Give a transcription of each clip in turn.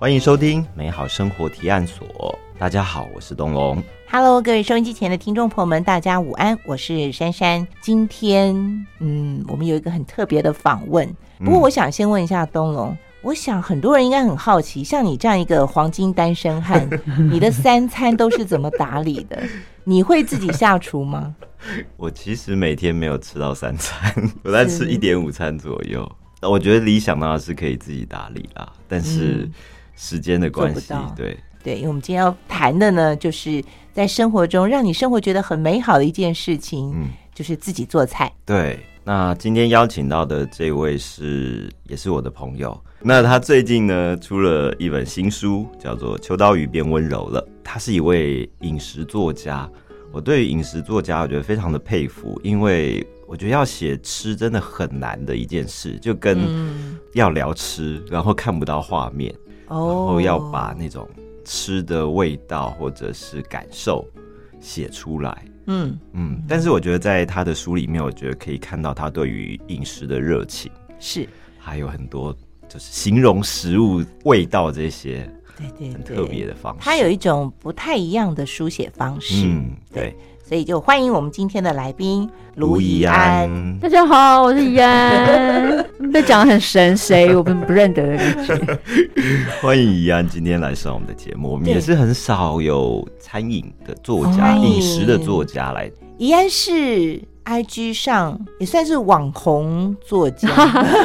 欢迎收听美好生活提案所。大家好，我是东龙。Hello，各位收音机前的听众朋友们，大家午安，我是珊珊。今天，嗯，我们有一个很特别的访问。不过，我想先问一下东龙，我想很多人应该很好奇，像你这样一个黄金单身汉，你的三餐都是怎么打理的？你会自己下厨吗？我其实每天没有吃到三餐，我在吃一点午餐左右。我觉得理想当然是可以自己打理啦，但是嗯时间的关系对，对，因为我们今天要谈的呢，就是在生活中让你生活觉得很美好的一件事情，嗯，就是自己做菜。对。那今天邀请到的这位是，也是我的朋友。那他最近呢出了一本新书，叫做《秋刀鱼变温柔了》。他是一位饮食作家。我对于饮食作家，我觉得非常的佩服，因为我觉得要写吃真的很难的一件事，就跟嗯，要聊吃，然后看不到画面，然哦后要把那种吃的味道或者是感受写出来。嗯。嗯，但是我觉得在他的书里面，我觉得可以看到他对于饮食的热情，是，还有很多就是形容食物味道这些对对对，很特别的方式。他有一种不太一样的书写方式，嗯，对，所以就欢迎我们今天的来宾卢怡怡安。大家好，我是怡安。被讲得很神，谁我们不认得的感觉。欢迎怡安今天来上我们的节目。我们也是很少有餐饮的作家、饮食的作家来。怡安是 IG 上也算是网红作家，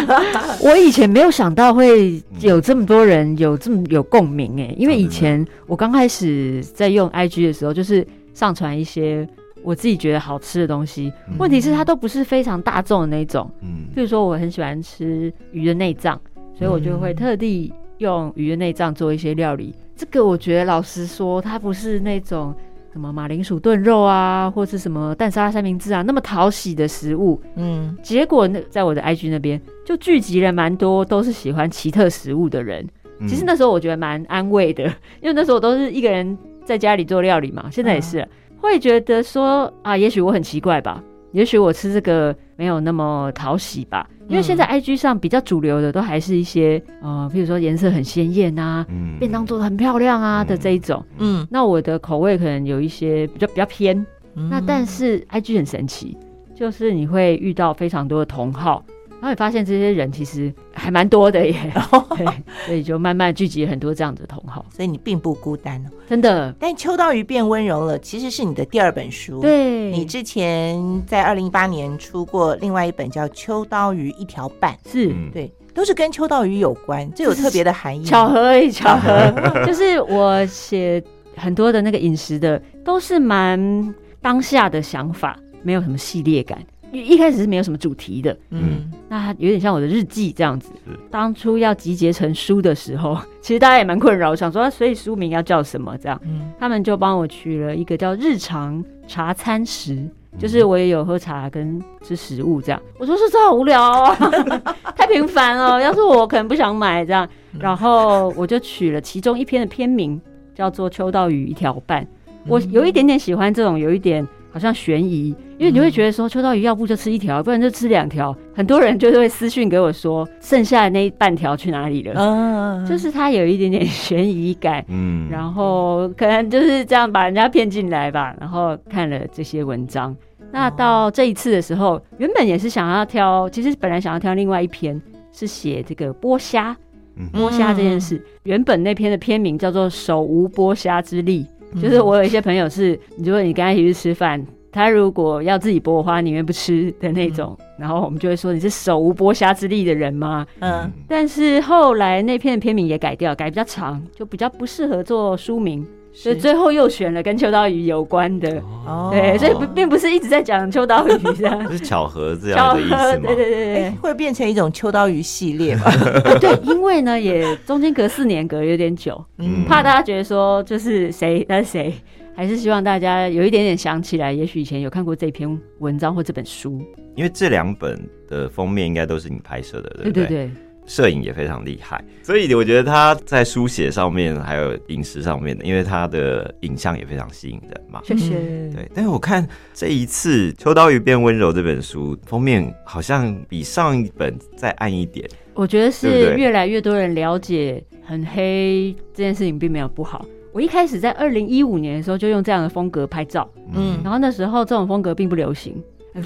我以前没有想到会有这么多人有这么有共鸣哎，因为以前我刚开始在用 IG 的时候，就是上传一些我自己觉得好吃的东西。嗯问题是它都不是非常大众的那种，嗯比如说我很喜欢吃鱼的内脏，所以我就会特地用鱼的内脏做一些料理。这个我觉得老实说，它不是那种什么马铃薯炖肉啊，或是什么蛋沙拉三明治啊那么讨喜的食物。嗯，结果那在我的 IG 那边就聚集了蛮多都是喜欢奇特食物的人。嗯其实那时候我觉得蛮安慰的，因为那时候我都是一个人在家里做料理嘛，现在也是、会觉得说啊，也许我很奇怪吧，也许我吃这个没有那么讨喜吧，因为现在 IG 上比较主流的都还是一些呃，譬如说颜色很鲜艳啊，嗯。便当做的很漂亮啊嗯。的这一种。嗯，那我的口味可能有一些比较比较偏，嗯。那但是 IG 很神奇，就是你会遇到非常多的同好，然后你发现这些人其实还蛮多的耶，对，所以就慢慢聚集很多这样的同好，所以你并不孤单哦。真的，但秋刀鱼变温柔了，其实是你的第二本书。。对，你之前在二零一八年出过另外一本叫《秋刀鱼一条半》，是。嗯对，都是跟秋刀鱼有关，这有特别的含义。巧合而已，巧合，就是我写很多的那个饮食的，都是蛮当下的想法，没有什么系列感。一一开始是没有什么主题的，嗯，那它有点像我的日记这样子是。当初要集结成书的时候，其实大家也蛮困扰，想说，所以书名要叫什么？这样，嗯他们就帮我取了一个叫“日常茶餐食”，就是我也有喝茶跟吃食物这样。我说是这好无聊哦，太频繁了。要是我可能不想买这样，然后我就取了其中一篇的篇名叫做《秋刀鱼一条半》。我有一点点喜欢这种有一点好像悬疑，因为你会觉得说秋刀鱼要不就吃一条，不然就吃两条。很多人就会私讯给我说，剩下的那半条去哪里了？嗯，就是它有一点点悬疑感，嗯然后可能就是这样把人家骗进来吧。然后看了这些文章，那到这一次的时候，原本也是想要挑，其实本来想要挑另外一篇是写这个剥虾，嗯剥虾这件事。原本那篇的篇名叫做“手无剥虾之力”，嗯就是我有一些朋友是，如果你跟他一起去吃饭。他如果要自己剥的话，宁愿不吃的那种，然后我们就会说你是手无剥虾之力的人吗？嗯但是后来那篇的篇名也改掉，改比较长，就比较不适合做书名，所以最后又选了跟秋刀鱼有关的。哦对，所以不并不是一直在讲秋刀鱼这样。是巧合这巧样的意思合，吗？对对对哎，会变成一种秋刀鱼系列吧？对 对，因为呢也中间隔四年隔有点久，嗯怕大家觉得说就是谁那是谁，还是希望大家有一点点想起来，也许以前有看过这篇文章或这本书。因为这两本的封面应该都是你拍摄的，对不对？对对对，摄影也非常厉害，所以我觉得他在书写上面还有饮食上面的，因为他的影像也非常吸引人嘛。谢谢。对，但是我看这一次《秋刀鱼变温柔》这本书封面好像比上一本再暗一点。我觉得是越来越多人了解很黑这件事情并没有不好。我一开始在二零一五年的时候就用这样的风格拍照，嗯然后那时候这种风格并不流行，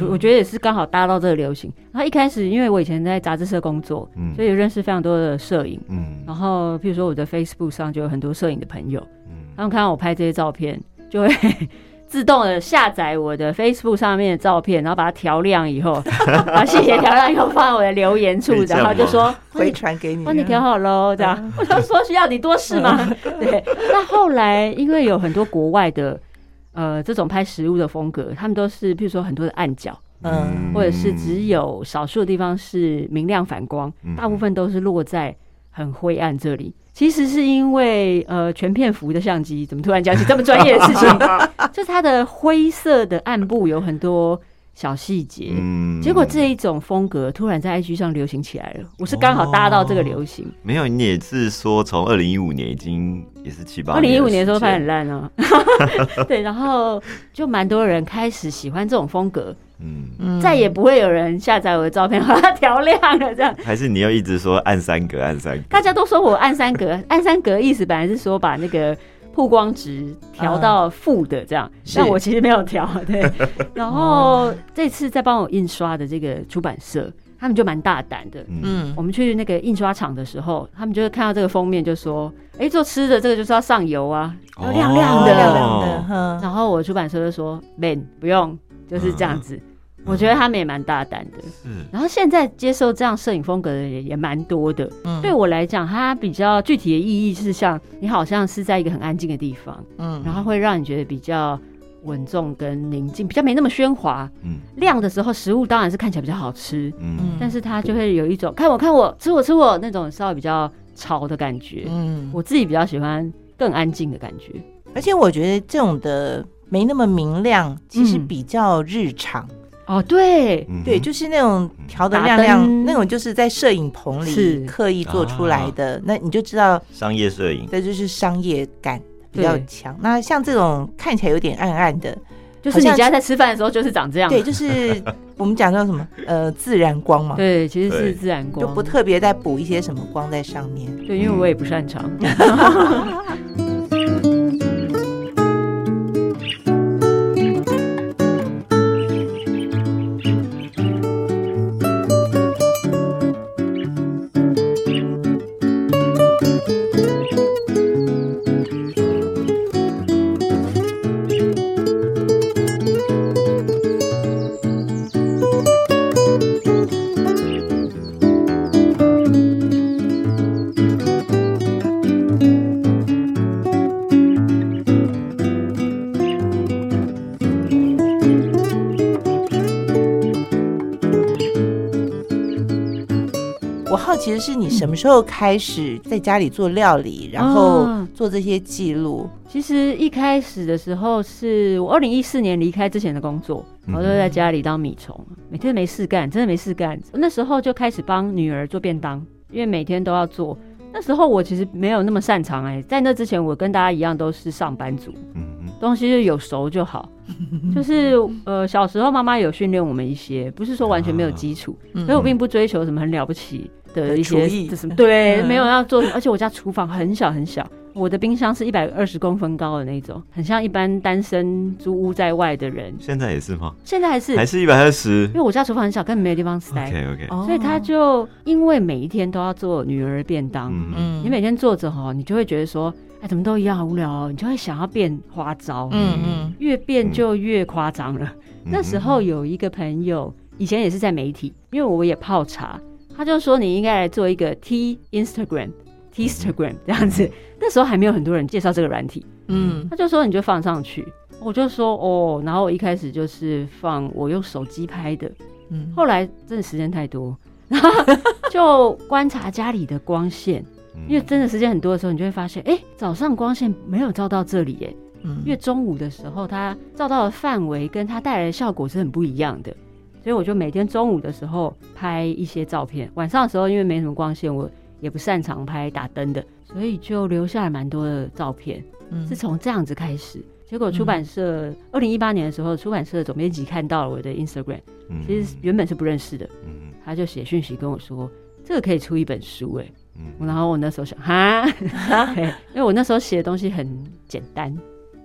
我觉得也是刚好搭到这个流行。然后一开始因为我以前在杂志社工作，嗯所以有认识非常多的摄影。嗯然后譬如说我的 Facebook 上就有很多摄影的朋友，嗯他们看到我拍这些照片，就会 自动的下载我的 Facebook 上面的照片，然后把它调亮以后，把细节调亮以后放在我的留言处然后就说 回传给你，帮你调好喽，这样。我就说需要你多事吗？对。那后来因为有很多国外的呃这种拍实物的风格，他们都是譬如说很多的暗角，嗯或者是只有少数的地方是明亮反光，嗯大部分都是落在很灰暗这里。其实是因为呃全片幅的相机，怎么突然讲起这么专业的事情？就是它的灰色的暗部有很多小细节。嗯结果这一种风格突然在 IG 上流行起来了，我是刚好搭到这个流行。没有，你也是说从二零一五年已经也是七八二零一五年的时候拍很烂，烂啊，对，然后就蛮多人开始喜欢这种风格，嗯，嗯再也不会有人下载我的照片 把它调亮了，这样。还是你要一直说按三格按三格，大家都说我按三格，按三格意思本来是说把那个曝光值调到负的这样，是但我其实没有调。对，然后这次在帮我印刷的这个出版社，他们就蛮大胆的。嗯嗯我们去那个印刷厂的时候，他们就会看到这个封面，就说：“哎、做吃的这个就是要上油啊，要亮亮的。哦亮亮的，然后我出版社就说：“man 不用，就是这样子。嗯我觉得他们也蛮大胆的。是然后现在接受这样摄影风格的人也也蛮多的。嗯对我来讲，它比较具体的意义是像你好像是在一个很安静的地方，嗯然后会让你觉得比较稳重跟宁静，比较没那么喧哗。嗯亮的时候，食物当然是看起来比较好吃，嗯但是它就会有一种看我看我吃我吃我那种稍微比较潮的感觉。嗯，我自己比较喜欢更安静的感觉。而且我觉得这种的没那么明亮，其实嗯比较日常。哦，对，嗯对，就是那种调的亮亮，那种就是在摄影棚是。里刻意做出来的，那你就知道商业摄影，这就是商业感比较对。强。那像这种看起来有点暗暗的，就是你家在吃饭的时候就是长这样。对，就是 我们讲叫什么呃自然光嘛，对，其实是自然光，就不特别再补一些什么光在上面。对，因为我也不擅长。是，你什么时候开始在家里做料理，然后啊做这些记录？其实一开始的时候是我二零一四年离开之前的工作，嗯我都在家里当米虫，每天没事干，真的没事干。那时候就开始帮女儿做便当，因为每天都要做。那时候我其实没有那么擅长哎、在那之前我跟大家一样都是上班族，嗯嗯东西就有熟就好。就是呃小时候妈妈有训练我们一些，不是说完全没有基础，嗯所以我并不追求什么很了不起的一些对，嗯没有要做，而且我家厨房很小很小，我的冰箱是一百二十公分高的那种，很像一般单身租屋在外的人。现在也是吗？现在还是还是一百二十因为我家厨房很小，根本没有地方塞，？OK OK，哦所以他就因为每一天都要做女儿便当，嗯你每天做着哈，你就会觉得说，哎，怎么都一样好无聊哦，你就会想要变花招，嗯嗯越变就越夸张了。那时候有一个朋友，以前也是在媒体，因为我也泡茶，他就说你应该来做一个 T Instagram。T Instagram 这样子，那时候还没有很多人介绍这个软体，嗯。他就说你就放上去，我就说哦，然后我一开始就是放我用手机拍的，嗯。后来真的时间太多，然 后就观察家里的光线，嗯。因为真的时间很多的时候，你就会发现，哎、早上光线没有照到这里，哎，嗯。因为中午的时候它照到的范围跟它带来的效果是很不一样的。所以我就每天中午的时候拍一些照片，晚上的时候因为没什么光线，我也不擅长拍打灯的，所以就留下了蛮多的照片。嗯是从这样子开始。结果出版社二零一八年的时候，出版社的总编辑看到了我的 Instagram，嗯其实原本是不认识的，嗯他就写讯息跟我说，这个可以出一本书哎。嗯然后我那时候想哈，对因为我那时候写的东西很简单，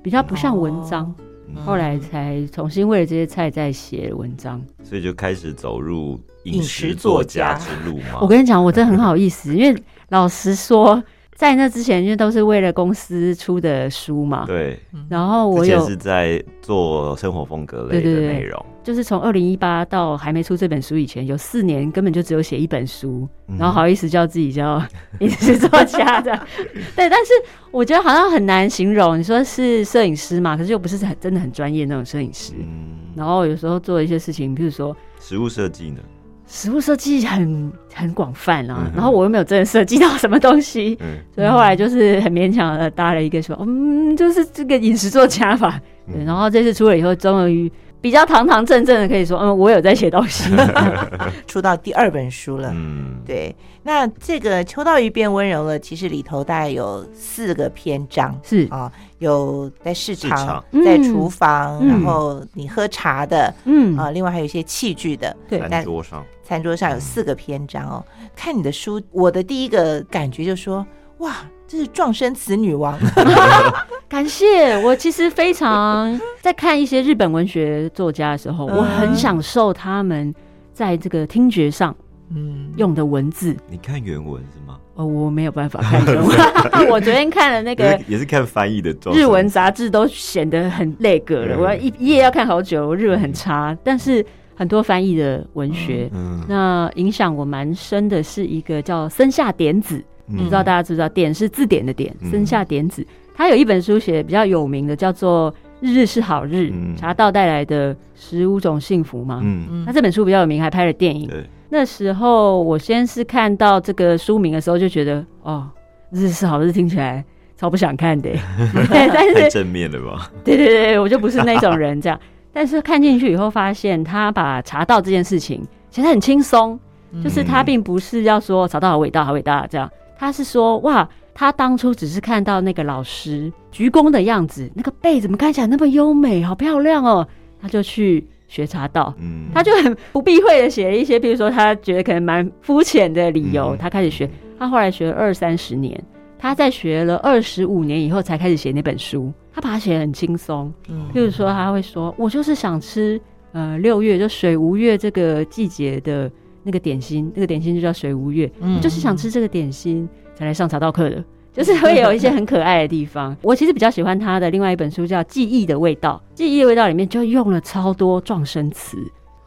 比较不像文章，嗯后来才重新为了这些菜在写文章。所以就开始走入饮饮食食作家之路嘛。我跟你讲，我真的很好意思，因为老实说，在那之前，因为都是为了公司出的书嘛，对，然后我有是在做生活风格类的内容，就是从二零一八到还没出这本书以前，有四年根本就只有写一本书，嗯然后好意思叫自己叫 饮食作家的，对，但是我觉得好像很难形容。你说是摄影师嘛，可是又不是很真的很专业那种摄影师。嗯，然后有时候做一些事情，比如说实物设计呢？食物设计很很广泛啊，嗯然后我又没有真的设计到什么东西，嗯，所以后来就是很勉强的搭了一个说，嗯，就是这个饮食作家吧。对，嗯然后这次出了以后，终于比较堂堂正正的可以说，嗯，我有在写东西。出到第二本书了。嗯，对，那这个《秋刀鱼变温柔了》，其实里头大概有四个篇章是，啊，有在市场、市场在嗯厨房，嗯然后你喝茶的嗯啊，另外还有一些器具的。对餐桌上，餐桌上有四个篇章哦。看你的书，我的第一个感觉就说，哇，这是撞生词女王。感谢我其实非常在看一些日本文学作家的时候，嗯我很享受他们在这个听觉上嗯，用的文字。你看原文是吗？哦，我没有办法看中 文，我昨天看了那个也是看翻译的状日文杂志，都显得很那个了。嗯我要一一页要看好久，我日文很差，但是很多翻译的文学。嗯，那影响我蛮深的是一个叫森下典子，嗯不知道大家知不知道？典是字典的典，嗯森下典子，他有一本书写得比较有名的，叫做《日日是好日》，嗯茶道带来的十五种幸福嘛。嗯，那这本书比较有名，还拍了电影。对，那时候我先是看到这个书名的时候，就觉得哦，日式好日听起来超不想看的，对 但是太正面了吧？对对对，我就不是那种人这样。但是看进去以后，发现他把茶道这件事情其实很轻松，就是他并不是要说茶道好伟大好伟大这样，他是说哇，他当初只是看到那个老师鞠躬的样子，那个背怎么看起来那么优美，好漂亮哦，他就去学茶道。嗯，他就很不避讳的写了一些，比如说他觉得可能蛮肤浅的理由，嗯他开始学。他后来学了二三十年，他在学了二十五年以后才开始写那本书。他把它写得很轻松，嗯譬如说他会说：“我就是想吃呃六月就水无月这个季节的那个点心，那个点心就叫水无月，嗯我就是想吃这个点心才来上茶道课的。”就是会有一些很可爱的地方。我其实比较喜欢他的另外一本书叫《记忆的味道》，《记忆的味道》里面就用了超多撞声词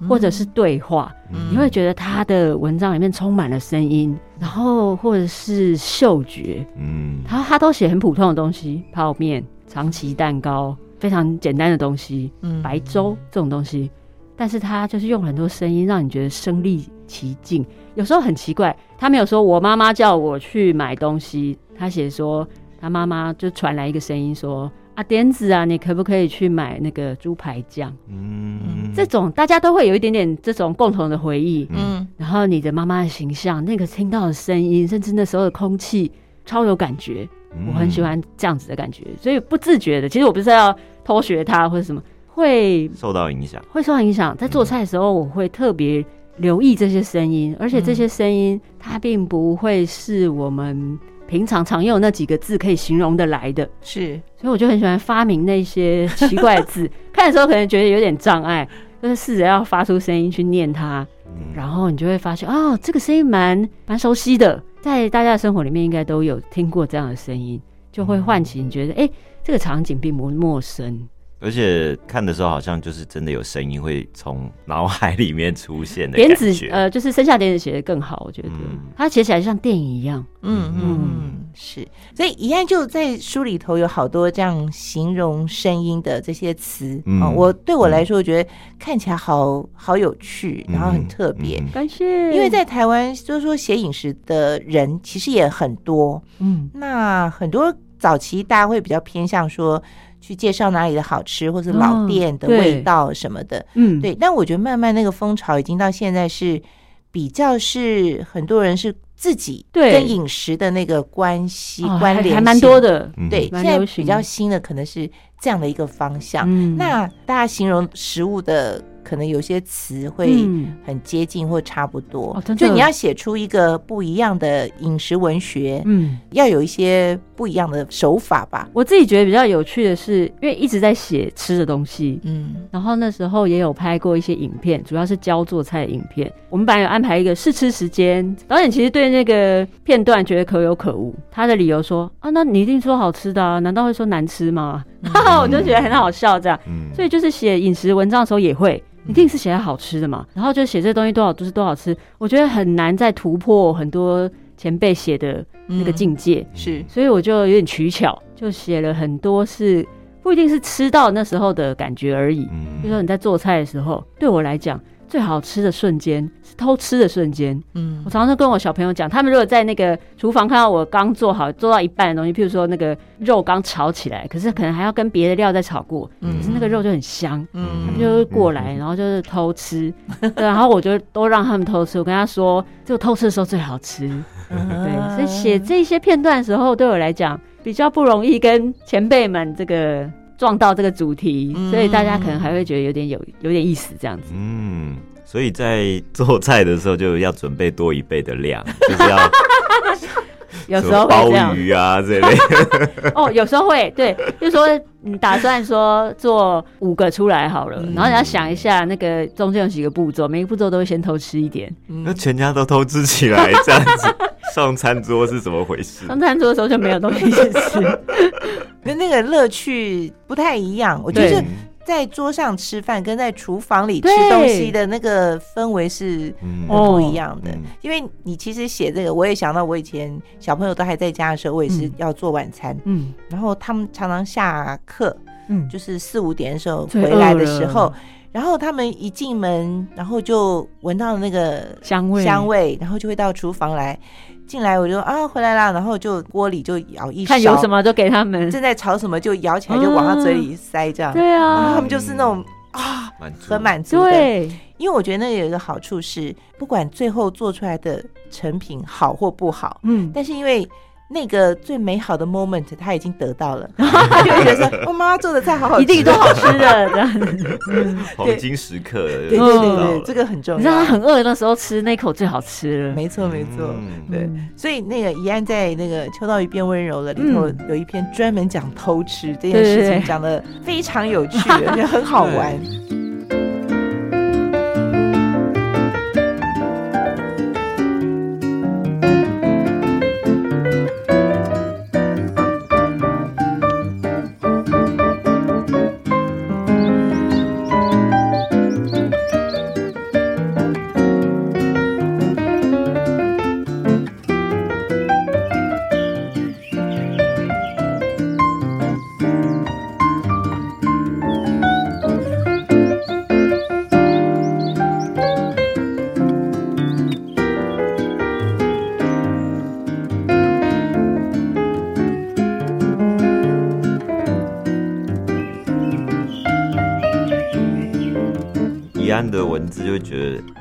或者是对话，嗯。你会觉得他的文章里面充满了声音，然后或者是嗅觉，嗯，他他都写很普通的东西，泡面、长崎蛋糕，非常简单的东西，嗯。白粥这种东西，但是他就是用很多声音，让你觉得身临其境。有时候很奇怪，他没有说我妈妈叫我去买东西，他写说他妈妈就传来一个声音说。啊，点子啊，你可不可以去买那个猪排酱？嗯，这种大家都会有一点点这种共同的回忆。嗯然后你的妈妈的形象，那个听到的声音，甚至那时候的空气，超有感觉。嗯我很喜欢这样子的感觉，所以不自觉的，其实我不是要偷学他或者什么，会受到影响，会受到影响。在做菜的时候，我会特别留意这些声音，而且这些声音它并不会是我们平常常用那几个字可以形容的来的，是所以我就很喜欢发明那些奇怪的字。看的时候可能觉得有点障碍，就是试着要发出声音去念它，嗯然后你就会发现，哦，这个声音蛮蛮熟悉的，在大家的生活里面应该都有听过这样的声音，就会唤起你觉得，哎、这个场景并不陌生。而且看的时候好像就是真的有声音会从脑海里面出现的 点子呃，就是生下点子写的更好，我觉得、嗯。它写起来像电影一样。嗯嗯。是，所以一样就在书里头有好多这样形容声音的这些词嗯。啊，我对我来说，我觉得看起来好好有趣，然后很嗯特别。嗯感谢，因为在台湾，就是说写饮食的人其实也很多，嗯。那很多早期大家会比较偏向说去介绍哪里的好吃，或是老哦店的味道什么的。嗯，对，但我觉得慢慢那个风潮已经到现在是比较是很多人是自己对跟饮食的那个关系、哦关联还还蛮多。的。嗯对，现在比较新的可能是这样的一个方向。嗯那大家形容食物的，可能有些词会嗯很接近或差不多。哦就你要写出一个不一样的饮食文学，嗯，要有一些不一样的手法吧。我自己觉得比较有趣的是，因为一直在写吃的东西，嗯然后那时候也有拍过一些影片，主要是教做菜的影片。我们本来有安排一个试吃时间，导演其实对那个片段觉得可有可无。他的理由说：“啊，那你一定说好吃的啊，难道会说难吃吗？”哈哈，我就觉得很好笑这样。嗯所以就是写饮食文章的时候也会，一定是写的好吃的嘛。然后就写这东西多少就是多少吃，我觉得很难再突破很多前辈写的那个境界。是所以我就有点取巧，就写了很多是不一定是吃到那时候的感觉而已。嗯比如说你在做菜的时候，对我来讲最好吃的瞬间是偷吃的瞬间。嗯我常常跟我小朋友讲，他们如果在那个厨房看到我刚做好做到一半的东西，譬如说那个肉刚炒起来，可是可能还要跟别的料再炒过，可是那个肉就很香。他嗯们就会过来，然后就是偷吃，对，然后我就都让他们偷吃。我跟他说，只有偷吃的时候最好吃。对，所以写这些片段的时候，对我来讲比较不容易跟前辈们这个撞到这个主题，嗯所以大家可能还会觉得有点有有点意思这样子。嗯，所以在做菜的时候就要准备多一倍的量，就是要 有时候会什么鲍这样鱼啊这类。哦，有时候会对，就说你打算说做五个出来好了，嗯然后你要想一下那个中间有几个步骤，每个步骤都会先偷吃一点。那全家都偷吃起来，这样子 上餐桌是怎么回事？上餐桌的时候就没有东西吃，跟那个乐趣不太一样。我觉得在桌上吃饭跟在厨房里吃对东西的那个氛围是不一样的。嗯因为你其实写这个，我也想到我以前小朋友都还在家的时候，我也是嗯要做晚餐，嗯然后他们常常下课嗯，就是四五点的时候回来的饿时候，然后他们一进门，然后就闻到那个香味香味，然后就会到厨房来。进来我就啊回来啦，然后就锅里就舀一勺，看有什么就给他们。正在炒什么就舀起来就往他嘴里塞这样，对然后啊他，们就是那种啊满足。很满足的。对，因为我觉得那有一个好处是，不管最后做出来的成品好或不好，嗯，但是因为那个最美好的 moment 他已经得到了，他就会觉得说，我妈妈做的菜好好吃，一定都好吃的这样子。黄金时刻了，对对对哦对，这个很重要。你知道他很饿的那时候吃那口最好吃了。没错没错，嗯对嗯。所以那个怡安在那个《秋刀鱼变温柔了》里头嗯有一篇专门讲偷吃这件事情，讲的非常有趣，而且很好玩。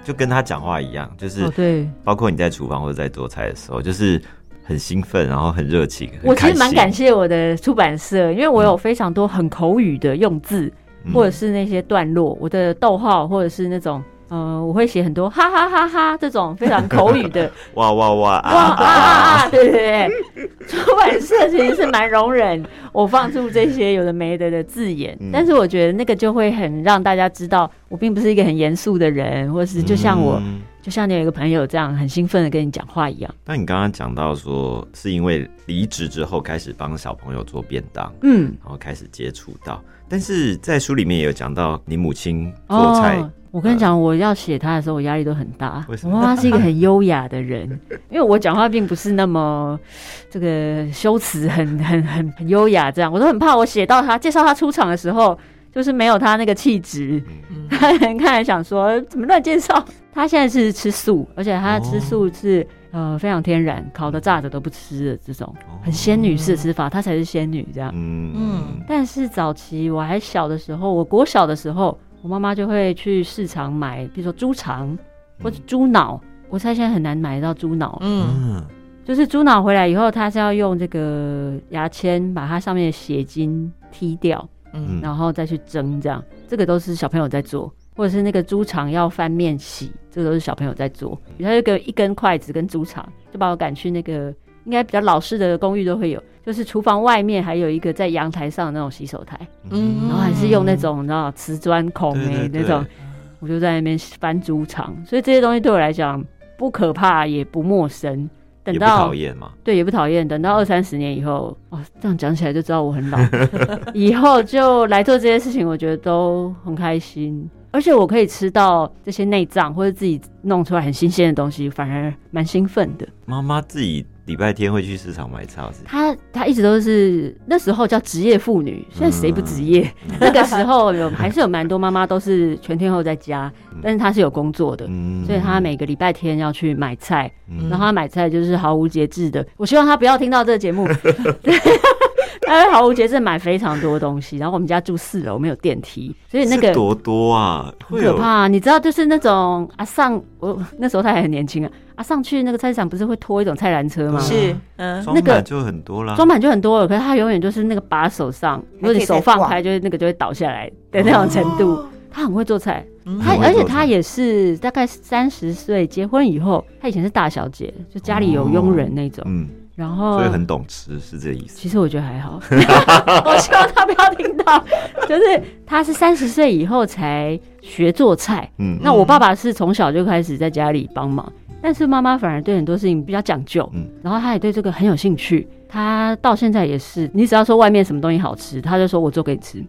就跟他讲话一样，就是哦，对，包括你在厨房或者在做菜的时候，就是很兴奋，然后很热情。我其实蛮感谢我的出版社，因为我有非常多很口语的用字，嗯或者是那些段落，我的逗号，或者是那种。呃，我会写很多哈哈哈哈这种非常口语的 哇哇哇哇啊啊啊啊！对对对，出版社其实是蛮容忍我放出这些有的没的的字眼，嗯但是我觉得那个就会很让大家知道，我并不是一个很严肃的人，或是就像我，嗯就像你有一个朋友这样很兴奋的跟你讲话一样。那你刚刚讲到说，是因为离职之后开始帮小朋友做便当，嗯，然后开始接触到，但是在书里面也有讲到你母亲做菜，哦我跟你讲，我要写他的时候，我压力都很大。为什么我妈妈是一个很 优雅的人，因为我讲话并不是那么这个修辞很很很很优雅，这样我都很怕我写到他介绍他出场的时候，就是没有他那个气质。嗯 他人看来想说怎么乱介绍。他现在是吃素，而且他吃素是、呃非常天然，烤的炸的都不吃的这种，哦很仙女式的吃法，她才是仙女这样。嗯嗯但是早期我还小的时候，我国小的时候，我妈妈就会去市场买，比如说猪肠或者猪脑。我猜现在很难买到猪脑，嗯嗯就是猪脑回来以后，她是要用这个牙签把它上面的血筋剔掉，嗯。然后再去蒸，这样。这个都是小朋友在做，或者是那个猪肠要翻面洗，这个都是小朋友在做。他就给一根筷子跟猪肠，就把我赶去那个应该比较老式的公寓都会有，就是厨房外面还有一个在阳台上的那种洗手台，嗯。然后还是用那种你知道瓷砖孔对诶、那种，我就在那边翻猪肠，所以这些东西对我来讲不可怕也不陌生。等到讨厌嘛，对，也不讨厌。等到二三十年以后，哦，这样讲起来就知道我很老。以后就来做这些事情，我觉得都很开心，而且我可以吃到这些内脏或者自己弄出来很新鲜的东西，反而蛮兴奋的。妈妈自己礼拜天会去市场买菜，是她她一直都是那时候叫职业妇女，现在谁不职业？那个时候有还是有蛮多妈妈都是全天候在家，但是她是有工作的。嗯所以她每个礼拜天要去买菜，嗯然后她买菜就是毫无节制的。我希望她不要听到这个节目，他会毫无节制地买非常多东西。然后我们家住四楼，没有电梯，所以那个多多啊，很会有可怕、你知道，就是那种啊上，我那时候他还很年轻啊，啊上去那个菜市场不是会拖一种菜篮车吗？是嗯装那个满就很多啦，装满就很多了，可是他永远就是那个把手上，如果你手放开，就是那个就会倒下来的那种程度。他很会做菜，嗯他而且他也是大概三十岁结婚以后，他以前是大小姐，就家里有佣人那种，嗯，然后所以很懂吃，是这意思。其实我觉得还好，我希望他不要听到，就是他是三十岁以后才学做菜，嗯，那我爸爸是从小就开始在家里帮忙，但是妈妈反而对很多事情比较讲究，嗯。然后他也对这个很有兴趣。他到现在也是，你只要说外面什么东西好吃，他就说我做给你吃。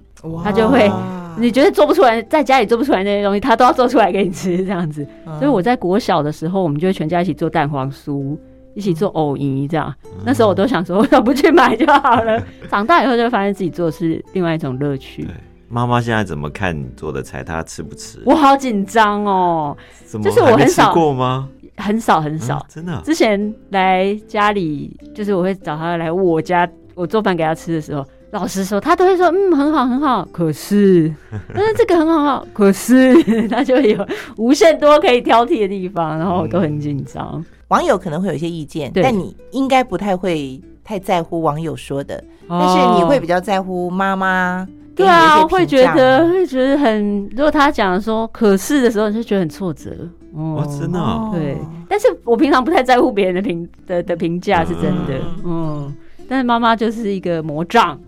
他就会你觉得做不出来，在家里做不出来那些东西，他都要做出来给你吃，这样子。嗯。所以我在国小的时候，我们就会全家一起做蛋黄酥，一起做藕泥，这样。那时候我都想说，我怎么不去买就好了。长大以后就发现自己做是另外一种乐趣对。妈妈现在怎么看你做的菜？她吃不吃？我好紧张哦，就是我很少过吗？很少很少。嗯真的啊之前来家里，就是我会找她来我家，我做饭给她吃的时候，老实说，她都会说嗯很好很好，可是但是 这个很好很好，可是 她就有无限多可以挑剔的地方，然后我都很紧张。网友可能会有一些意见，但你应该不太会太在乎网友说的，但是你会比较在乎妈妈对啊，我会觉得会觉得很，如果他讲说可是的时候，你就觉得很挫折。哦哇，真的啊？对，但是我平常不太在乎别人的评的的评价，是真的。嗯，但是妈妈就是一个魔杖，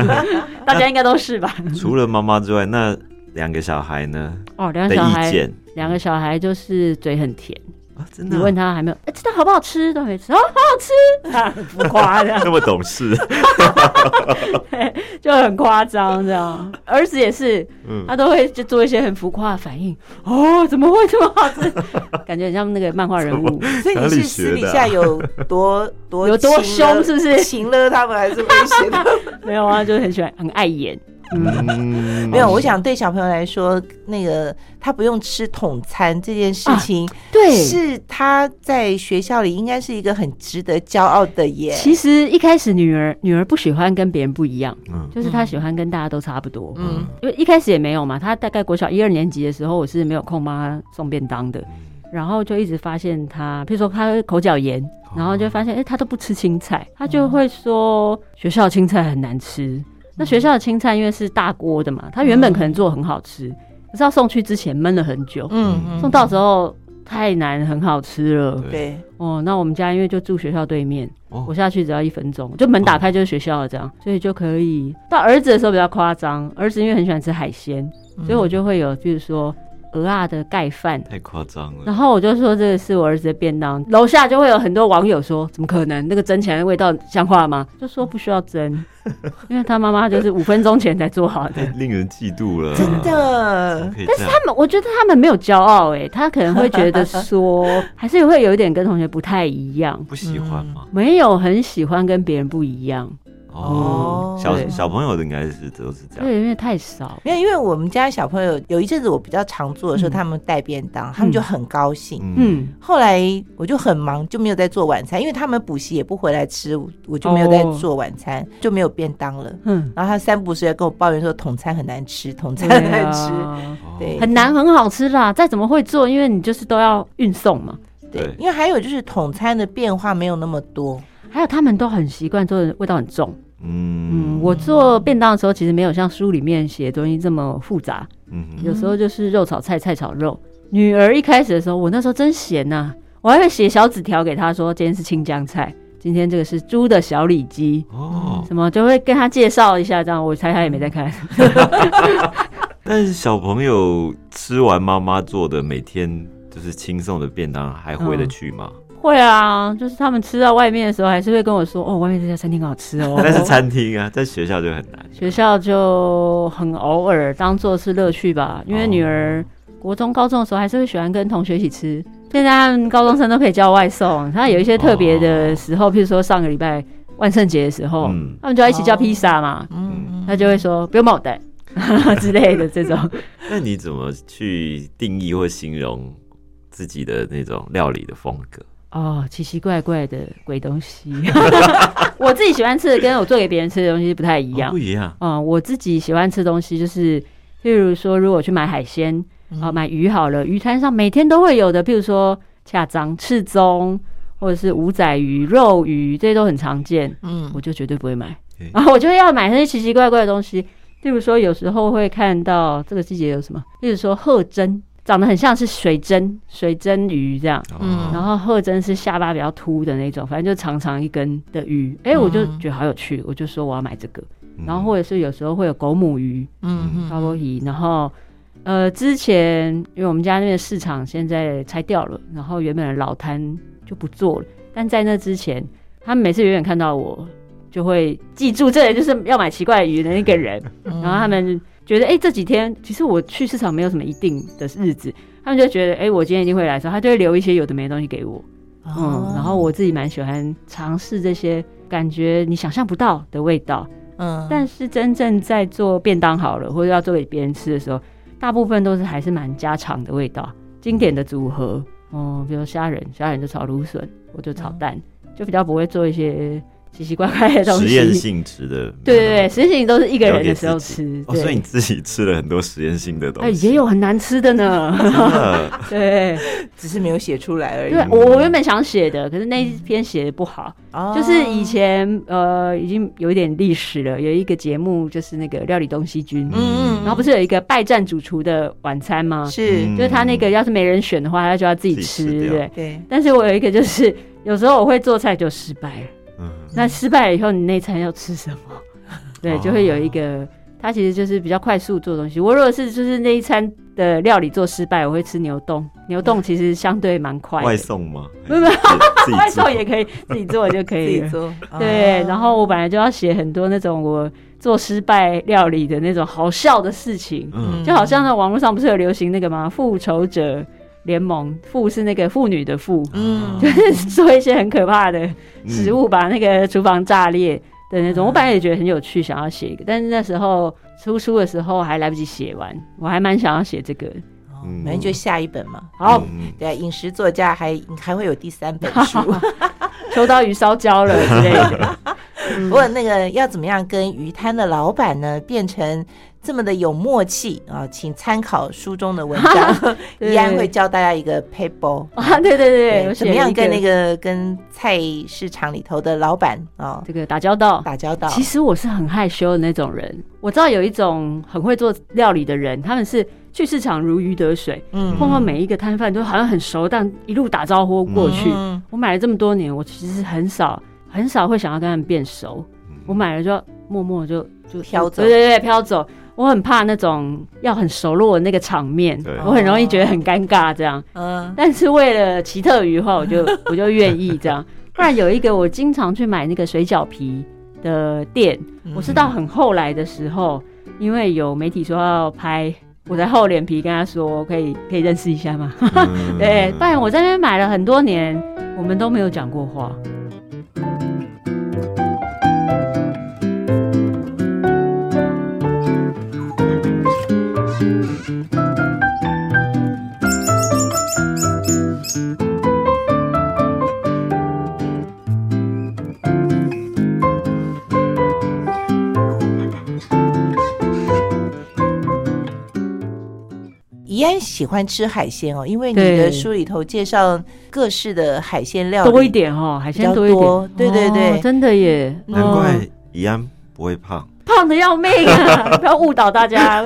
大家应该都是吧？除了妈妈之外，那两个小孩呢？哦，两的个小孩，两个小孩就是嘴很甜。啊？真的啊你问他还没有，哎、这道好不好吃都没吃，哦，好好吃，啊，很浮夸的，那么懂事，就很夸张这样。儿子也是，嗯，他都会就做一些很浮夸的反应。哦，怎么会这么好吃？感觉很像那个漫画人物，所以你是私底下有多多有多凶是不是行了他们还是威胁他？没有啊，就是很喜欢，很爱演。没有，我想对小朋友来说，那个他不用吃统餐这件事情，对，是他在学校里应该是一个很值得骄傲的耶。其实一开始女儿女儿不喜欢跟别人不一样，嗯就是她喜欢跟大家都差不多。嗯因为一开始也没有嘛，她大概国小一二年级的时候，我是没有空帮她送便当的，然后就一直发现她，譬如说她口角炎，然后就发现哎、诶她都不吃青菜，她就会说学校青菜很难吃。那学校的青菜因为是大锅的嘛，它原本可能做很好吃，可是要送去之前焖了很久，嗯送到时候太难很好吃了。对，哦，那我们家因为就住学校对面，哦我下去只要一分钟，就门打开就是学校了，这样，所以就可以。到儿子的时候比较夸张，儿子因为很喜欢吃海鲜，所以我就会有，比如说鹅啊的盖饭。太夸张了，然后我就说这个是我儿子的便当，楼下就会有很多网友说，怎么可能？那个蒸起来的味道像话吗？就说不需要蒸，因为他妈妈就是五分钟前才做好的。令人嫉妒了，真的，但是？他们，我觉得他们没有骄傲、欸，他可能会觉得说，还是会有一点跟同学不太一样，不喜欢吗？没有很喜欢跟别人不一样。哦，小小朋友的应该是都是这样。对，因为太少。没有，因为我们家小朋友有一阵子我比较常做的时候，嗯他们带便当，他们就很高兴。嗯，嗯，后来我就很忙，就没有在做晚餐，因为他们补习也不回来吃，我我就没有在做晚餐，就没有便当了。嗯，然后他三不时也跟我抱怨说统餐很难吃，统餐很难吃。啊对，很难很好吃啦。再怎么会做，因为你就是都要运送嘛。对对，因为还有就是统餐的变化没有那么多。还有他们都很习惯做的味道很重。嗯嗯，我做便当的时候，其实没有像书里面写的东西这么复杂，嗯哼有时候就是肉炒菜，菜炒肉。女儿一开始的时候，我那时候真闲呐、我还会写小纸条给她说，今天是清江菜，今天这个是猪的小里脊，哦，什么就会跟她介绍一下，这样我猜她也没在看。但是小朋友吃完妈妈做的每天就是轻松的便当，还回得去吗？会啊，就是他们吃到外面的时候，还是会跟我说，哦，外面这家餐厅好吃哦。那是餐厅啊，在学校就很难。学校就很偶尔当做是乐趣吧，因为女儿国中、高中的时候还是会喜欢跟同学一起吃。现在他们高中生都可以叫外送，他有一些特别的时候，譬如说上个礼拜万圣节的时候，嗯他们就要一起叫披萨嘛，嗯，他就会说不用帮我带 之类的这种。那你怎么去定义或形容自己的那种料理的风格？哦，奇奇怪怪的鬼东西，我自己喜欢吃的跟我做给别人吃的东西不太一样。哦不。一样。嗯，我自己喜欢吃东西就是，譬如说，如果去买海鲜，嗯。啊、买鱼好了，鱼摊上每天都会有的，譬如说恰章、赤中，或者是五仔鱼、肉鱼，这些都很常见，嗯。我就绝对不会买。对。然后我就要买那些奇奇怪怪的东西，例如说，有时候会看到这个季节有什么，例如说鹤胗，长得很像是水蒸，水蒸鱼这样。嗯然后鹤胗是下巴比较凸的那种，反正就长长一根的鱼，哎、我就觉得好有趣，我就说我要买这个。嗯。然后或者是有时候会有狗母鱼、嗯高波鱼，然后呃，之前因为我们家那边市场现在拆掉了，然后原本的老摊就不做了，但在那之前，他们每次远远看到我，就会记住这人就是要买奇怪的鱼的那个人，嗯。然后他们觉得哎、这几天其实我去市场没有什么一定的日子，他们就觉得哎、我今天一定会来的时候，他就会留一些有的没的东西给我。哦。嗯，然后我自己蛮喜欢尝试这些感觉你想象不到的味道，嗯。但是真正在做便当好了，或者要做给别人吃的时候，大部分都是还是蛮家常的味道，经典的组合，哦、比如虾仁，虾仁就炒芦笋，我就炒蛋，就比较不会做一些奇奇怪怪的东西。实验性质的，对 对对，实验性都是一个人的时候吃，哦，所以你。自己吃了很多实验性的东哎，西，也有很难吃的呢。对，只是没有写出来而已。对我我原本想写的，可是那一篇写的不好，哦就是以前呃已经有一点历史了，有一个节目就是那个料理东西君，嗯然后不是有一个拜占主厨的晚餐吗？是嗯就是他那个要是没人选的话，他就要自己吃，对对？对，但是我有一个就是有时候我会做菜就失败了，嗯那失败了以后你那餐要吃什么？对，哦就会有一个。它其实就是比较快速做东西。我如果是就是那一餐的料理做失败，我会吃牛冻。牛冻其实相对蛮快外，送吗？没有没有自己外送也可以自己做就可以了。己做。对，哦然后我本来就要写很多那种我做失败料理的那种好笑的事情，嗯就好像呢网络上不是有流行那个吗？复仇者联盟，妇是那个妇女的妇，嗯就是做一些很可怕的食物，把那个厨房炸裂的那种。嗯我本来也觉得很有趣，想要写一个，但是那时候出书的时候还来不及写完，我还蛮想要写这个。反正就下一本嘛。好，嗯对啊，饮食作家还还会有第三本书。秋刀鱼烧焦了之类的。不过那个要怎么样跟鱼摊的老板呢变成这么的有默契啊？请参考书中的文章，依安 会教大家一个 paper。啊，对对对，我怎么样跟那个跟菜市场里头的老板啊这个打交道？打交道？其实我是很害羞的那种人。我知道有一种很会做料理的人，他们是去市场如鱼得水，嗯碰到每一个摊贩都好像很熟，但一路打招呼过去。嗯我买了这么多年，我其实很少很少会想要跟他们变熟。我买了就默默就就飘走对对对，飘走。我很怕那种要很熟络的那个场面，我很容易觉得很尴尬这样。嗯但是为了奇特鱼的话，我就 我就愿意这样。不然有一个我经常去买那个水饺皮的店，嗯我是到很后来的时候，因为有媒体说要拍，我才厚脸皮跟他说可以可以认识一下吗？嗯对，不然我在那边买了很多年，我们都没有讲过话。安喜欢吃海鲜哦，因为你的书里头介绍各式的海鲜料理多一点哦，海鲜比较多。一点。多，对对对。哦真的耶，难哦怪怡安不会胖。胖的要命啊！不要误导大家，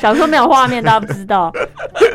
小时候没有画面，大家不知道。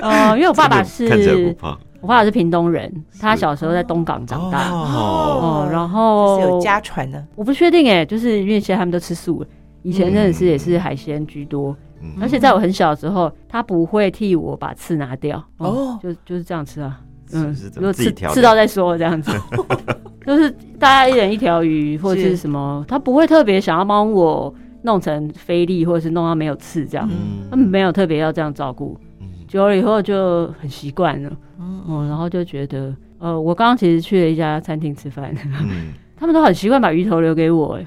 呃，因为我爸爸是，我爸爸是屏东人，他小时候在东港长大。哦，哦，然是后有家传的，我不确定哎，就是因为现在他们都吃素了，以前真的是也是海鲜居多，嗯。而且在我很小的时候，他不会替我把刺拿掉，哦。哦，就就是这样吃啊，嗯如果刺刺到再说这样子，就是大家一人一条鱼或者是是什么，他不会特别想要帮我弄成菲力，或者是弄到没有刺这样，他们嗯没有特别要这样照顾，嗯。久了以后就很习惯了，嗯，嗯，然后就觉得，呃，我刚刚其实去了一家餐厅吃饭，嗯，他们都很习惯把鱼头留给我，哎，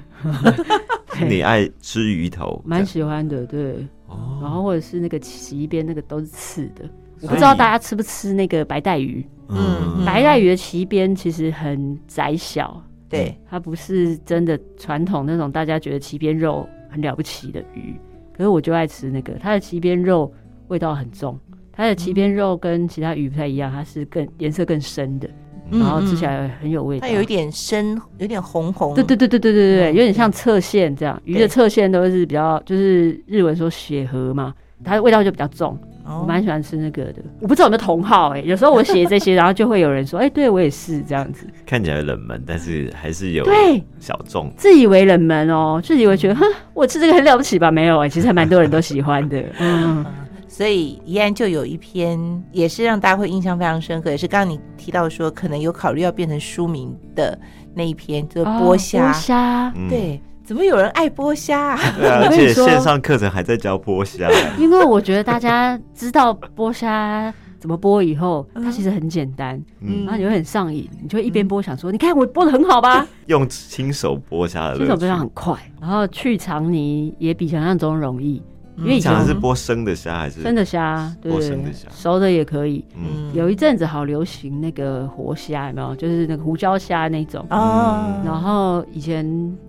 你爱吃鱼头，蛮喜欢的，对。哦，然后或者是那个鳍边那个都是刺的，我不知道大家吃不吃那个白带鱼。嗯白带鱼的鳍边其实很窄小，对，它不是真的传统那种大家觉得鳍边肉很了不起的鱼。可是我就爱吃那个，它的鳍边肉味道很重，它的鳍边肉跟其他鱼不太一样，它是更颜色更深的，嗯然后吃起来很有味道。它有一点深，有点红红，对对对对对对有点像侧线这样，鱼的侧线都是比较，就是日文说血河嘛，它的味道就比较重。哦，我蛮喜欢吃那个的，我不知道有没有同好哎、有时候我写这些，然后就会有人说，哎、对我也是这样子，看起来冷门，但是还是有对，小众。自以为冷门哦，自以为觉得，哼，我吃这个很了不起吧？没有哎、其实还蛮多人都喜欢的，嗯，所以怡安就有一篇，也是让大家会印象非常深刻，也是刚刚你提到说可能有考虑要变成书名的那一篇，就是哦剥虾。剥虾，嗯，对，怎么有人爱剥虾、啊？对啊，而且线上课程还在教剥虾，因为我觉得大家知道剥虾怎么剥以后，嗯它其实很简单，嗯然后你会很上瘾，你就会一边剥想说，你看我剥的很好吧？用亲手剥虾的乐趣。新手剥虾很快，然后去肠泥也比想象中容易，因为以前是剥生的虾还是生的虾，对生的虾熟的也可以。嗯，有一阵子好流行那个活虾，有没有？就是那个胡椒虾那种。哦，然后以前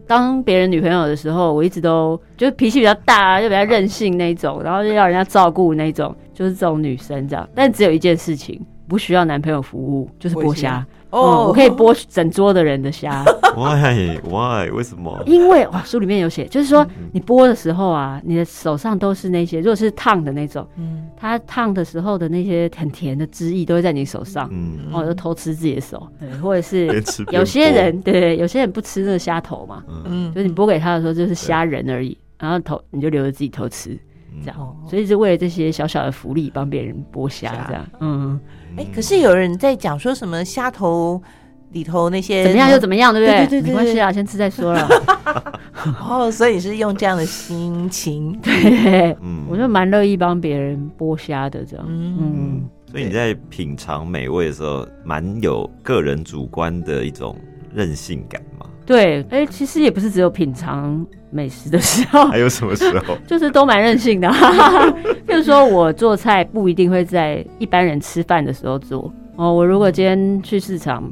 当别人女朋友的时候，我一直都就是脾气比较大，就比较任性那种，然后就要人家照顾那种，就是这种女生这样。但只有一件事情，不需要男朋友服务，就是剥虾。哦，我可以剥整桌的人的虾，why？Why 为什么？因为哇，书里面有写，就是嗯。说你剥的时候啊，你的手上都是那些，如果是烫的那种，嗯，它烫的时候的那些很甜的汁液都会在你手上。嗯，哦，就偷吃自己的手，对，或者是有些人对，有些人不吃那个虾头嘛，嗯。嗯。就是你剥给他的时候就是虾仁而已，然后头你就留着自己偷吃，这样，哦所以是为了这些小小的福利帮别人剥虾虾。这样，嗯，哎、可是有人在讲说什么虾头里头那些怎么样就怎么样，对不对？对对对对。没关系啊，先吃再说了。哦，所以你是用这样的心情，对，嗯。我就蛮乐意帮别人剥虾的这样，嗯。嗯，所以你在品尝美味的时候，蛮有个人主观的一种任性感嘛？对，哎，其实也不是只有品尝美食的时候，还有什么时候？就是都蛮任性的，哈哈哈。就是说我做菜不一定会在一般人吃饭的时候做哦。我如果今天去市场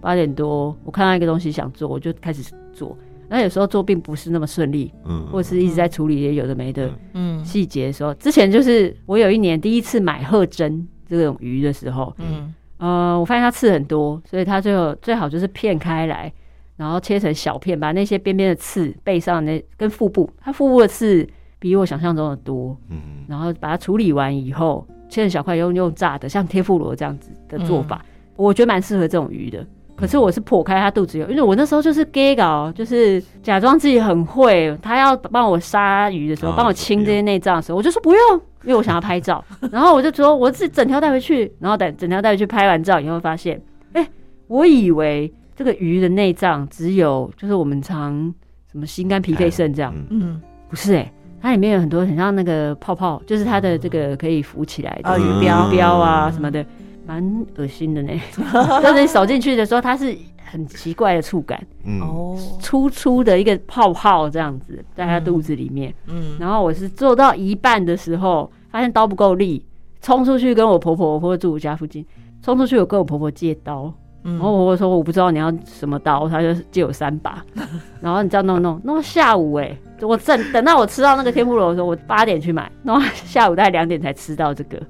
八点多，我看到一个东西想做，我就开始做。那有时候做并不是那么顺利，嗯，或者是一直在处理也有的没的嗯细节的时候。之前就是我有一年第一次买鹤珍这种鱼的时候，嗯呃，我发现它刺很多，所以它最后最好就是片开来，然后切成小片，把那些边边的刺背上那跟腹部，它腹部的刺比我想象中的多，嗯然后把它处理完以后，切成小块用用炸的，像天妇罗这样子的做法，我觉得蛮适合这种鱼的。可是我是破开它肚子有，因为我那时候就是 gay 搞，就是假装自己很会。他要帮我杀鱼的时候，啊帮我清这些内脏的时候，我就说不用，因为我想要拍照。然后我就说我自己整条带回去，然后等整条带回去拍完照以后，发现，哎、我以为这个鱼的内脏只有就是我们常什么心肝脾肺肾这样，嗯。嗯，不是哎、它里面有很多很像那个泡泡，就是它的这个可以浮起来的哦鱼标鱼标啊什么的，蛮恶心的呢。但是你手进去的时候，它是很奇怪的触感，嗯，哦，粗粗的一个泡泡这样子在它肚子里面。嗯。然后我是做到一半的时候，发现刀不够力，冲出去跟我婆婆，我婆婆住我家附近，冲出去我跟我婆婆借刀。嗯。然后我婆婆说我不知道你要什么刀，她就借我三把，然后你这样弄弄弄到下午哎、我正等到我吃到那个天妇罗的时候，我八点去买，然后下午大概两点才吃到这个，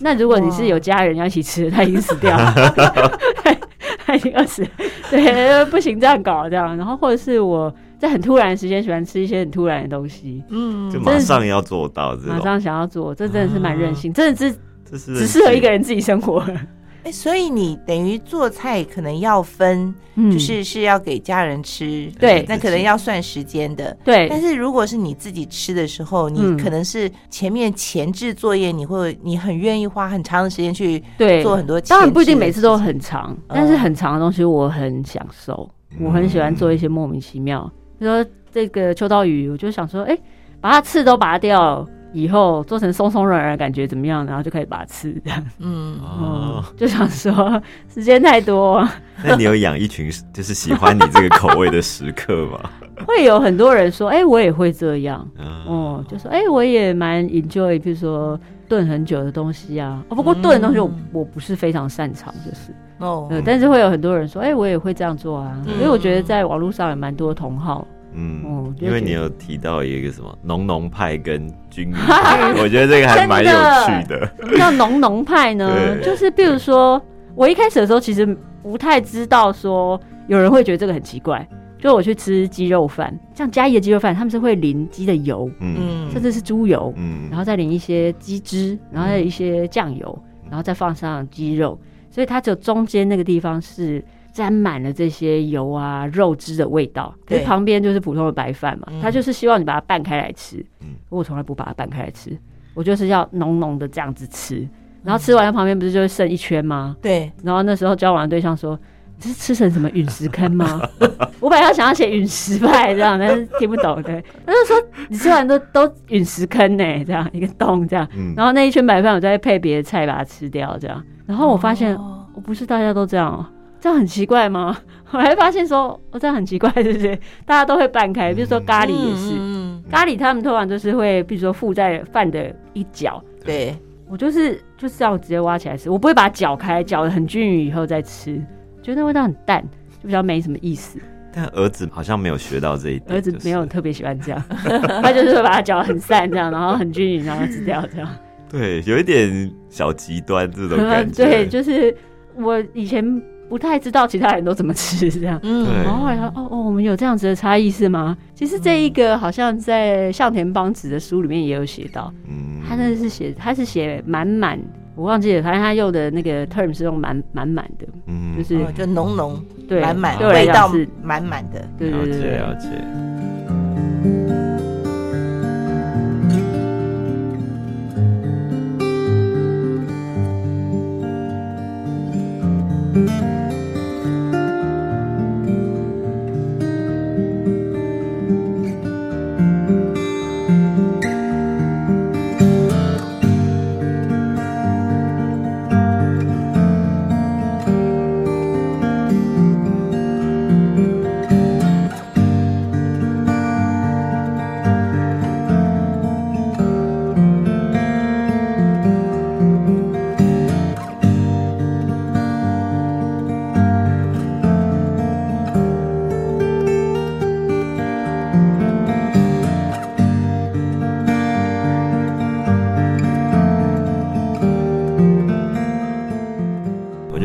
那如果你是有家人要一起吃，他已经死掉了，他 已经饿死了，对，不行这样搞这样。然后或者是我在很突然的时间喜欢吃一些很突然的东西，嗯。就马上要做到这，马上想要做，这真的是蛮任性，真的是这是只适合一个人自己生活。哎，所以你等于做菜可能要分，嗯就是是要给家人吃，对那可能要算时间的。对但是如果是你自己吃的时候，你嗯可能是前面前置作业，你会你很愿意花很长的时间去对做很多。当然不一定每次都很长，嗯但是很长的东西我很享受，我很喜欢做一些莫名其妙，比如说这个秋刀鱼，我就想说，哎、把它刺都拔掉。以后做成松松软软感觉怎么样？然后就可以把它吃这样。嗯，哦哦，，就想说时间太多，那你有养一群就是喜欢你这个口味的食客吗？会有很多人说，哎、我也会这样。嗯哦，就说，哎、我也蛮 enjoy，比如说炖很久的东西啊。哦，不过炖的东西我、嗯我不是非常擅长，就是。哦，呃，但是会有很多人说，哎、我也会这样做啊，嗯所以我觉得在网络上也蛮多同好，嗯因为你有提到一个什么浓浓派跟均匀派，我觉得这个还蛮有趣的。什么叫浓浓派呢？就是比如说，我一开始的时候其实不太知道说有人会觉得这个很奇怪，就我去吃鸡肉饭，像嘉义的鸡肉饭，他们是会淋鸡的油，嗯。嗯，甚至是猪油，嗯。然后再淋一些鸡汁，然后再有一些酱油，然后再放上鸡肉，所以它只有中间那个地方是沾满了这些油啊、肉汁的味道，可是，旁边就是普通的白饭嘛他，就是希望你把它拌开来吃嗯。我从来不把它拌开来吃，我就是要浓浓的这样子吃，然后吃完旁边不是就会剩一圈吗？对，然后那时候交往的对象说。你是吃成什么陨石坑吗？我本来要想要写陨石派这样，但是听不懂。对，他就说你吃完都都陨石坑呢、这样一个洞这样。嗯然后那一圈白饭我再配别的菜把它吃掉，这样。然后我发现，哦我不是大家都这样哦、这样很奇怪吗？我还发现说，哦，这样很奇怪，对不对？大家都会拌开，比如说咖喱也是，嗯，嗯咖喱他们通常就是会，比如说附在饭的一角。对，我就是就是这样直接挖起来吃，我不会把它搅开，搅得很均匀以后再吃，觉得那味道很淡，就比较没什么意思。但儿子好像没有学到这一点，儿子就是没有特别喜欢这样，他就是会把它搅得很散这样，然后很均匀，然后吃掉这样。对，有一点小极端这种感觉。对，就是我以前不太知道其他人都怎么吃这样。嗯，对然后后来他哦哦，我们有这样子的差异是吗？其实这一个好像在向田邦子的书里面也有写到，嗯他那是写他是写满满，我忘记了，反正他用的那个 term 是用满满满的，嗯就是哦就浓浓对满满，对味道是，满满的。了对对对了解了解。我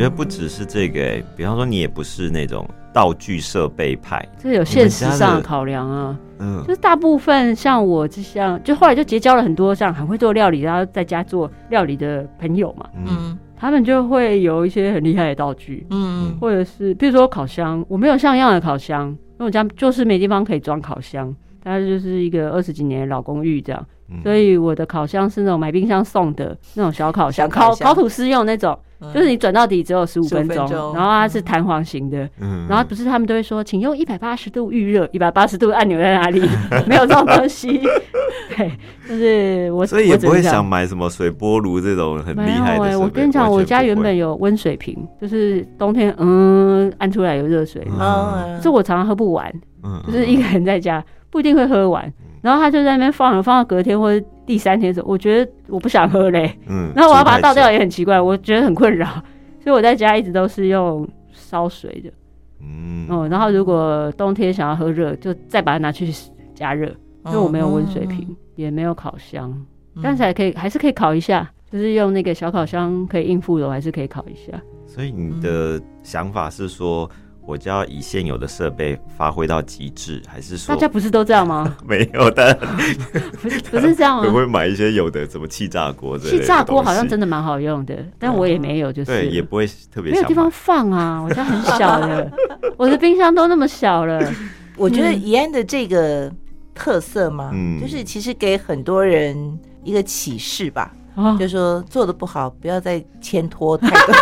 觉得不只是这个、欸，比方说你也不是那种道具设备派，这有现实上的考量啊。嗯就是大部分像我就像就后来就结交了很多像很会做料理，然后在家做料理的朋友嘛，嗯嗯他们就会有一些很厉害的道具，嗯或者是比如说烤箱，我没有像样的烤箱，因为我家就是没地方可以装烤箱，它就是一个二十几年的老公寓这样，嗯所以我的烤箱是那种买冰箱送的那种小烤箱，烤箱烤烤吐司用那种，嗯就是你转到底只有十五15分钟然后它是弹簧型的，嗯。然后不是他们都会说，请用一百八十度预热，一百八十度按钮在哪里？没有这种东西。对，就是我，所以也不会想买什么水波炉这种很厉害的。我跟你讲，我家原本有温水瓶，就是冬天嗯按出来有热水，嗯。嗯，这我常常喝不完，嗯就是一个人在家不一定会喝完，然后他就在那边放了，放到隔天或者第三天的时候，我觉得我不想喝嘞，嗯 然后我要把它倒掉也很奇怪，我觉得很困扰，所以我在家一直都是用烧水的。嗯。哦，然后如果冬天想要喝热，就再把它拿去加热，因为我没有温水瓶，也没有烤箱，但是还可以，还是可以烤一下，就是用那个小烤箱可以应付的，我还是可以烤一下。所以你的想法是说，我就要以现有的设备发挥到极致，还是说大家不是都这样吗？没有？但不 是不是这样吗？会不会买一些有的什么气炸锅气炸锅好像真的蛮好用的，但我也没有，就是对，也不会特别没有地方放啊。我家很小的，我的冰箱都那么小了。我觉得怡安的这个特色嘛，嗯就是其实给很多人一个启示吧，哦，就说做的不好，不要再牵拖太多。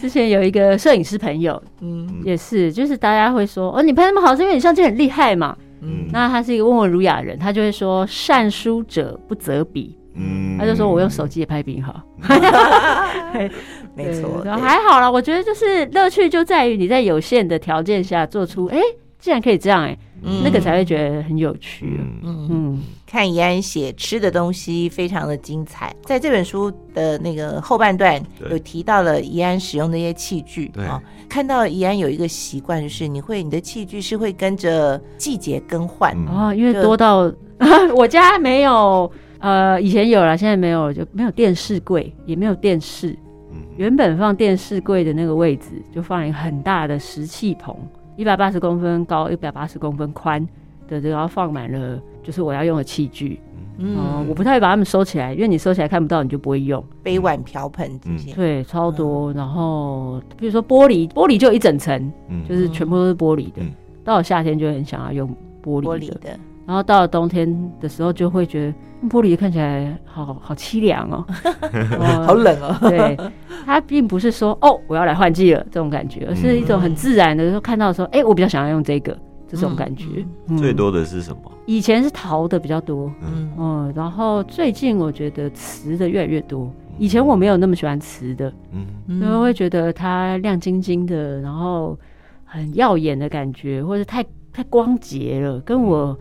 之前有一个摄影师朋友嗯。也是，就是大家会说哦，你拍那么好，是因为你相机很厉害嘛。嗯。那他是一个温文儒雅的人，他就会说善书者不择笔，嗯。他就说我用手机也拍比你好。没错对，然后还好啦，我觉得就是乐趣就在于你在有限的条件下做出，哎、竟然可以这样、哎、嗯。那个才会觉得很有趣。嗯嗯，嗯，看怡安写吃的东西非常的精彩，在这本书的那个后半段有提到了怡安使用的一些器具对啊，看到怡安有一个习惯，就是你会你的器具是会跟着季节更换，嗯。哦，因为多到 我家没有，呃，以前有了，现在没有了，就没有电视柜，也没有电视。嗯原本放电视柜的那个位置，就放了一个很大的石器棚，一百八十公分高，一百八十公分宽的，然后放满了就是我要用的器具。嗯哦，我不太会把它们收起来，因为你收起来看不到，你就不会用。杯碗瓢盆这些，对，超多。然后比如说玻璃，玻璃就一整层，嗯就是全部都是玻璃的。嗯到了夏天就很想要用玻璃的，玻璃的，然后到了冬天的时候就会觉得嗯玻璃看起来好好凄凉哦，哦好冷哦。对，它并不是说哦我要来换季了这种感觉，而是一种很自然的，说看到的时候，哎、我比较想要用这个这种感觉。嗯最多的是什么？以前是陶的比较多，嗯。嗯，然后最近我觉得瓷的越来越多。以前我没有那么喜欢瓷的，嗯。因为会觉得它亮晶晶的，然后很耀眼的感觉，或者太太光洁了，跟我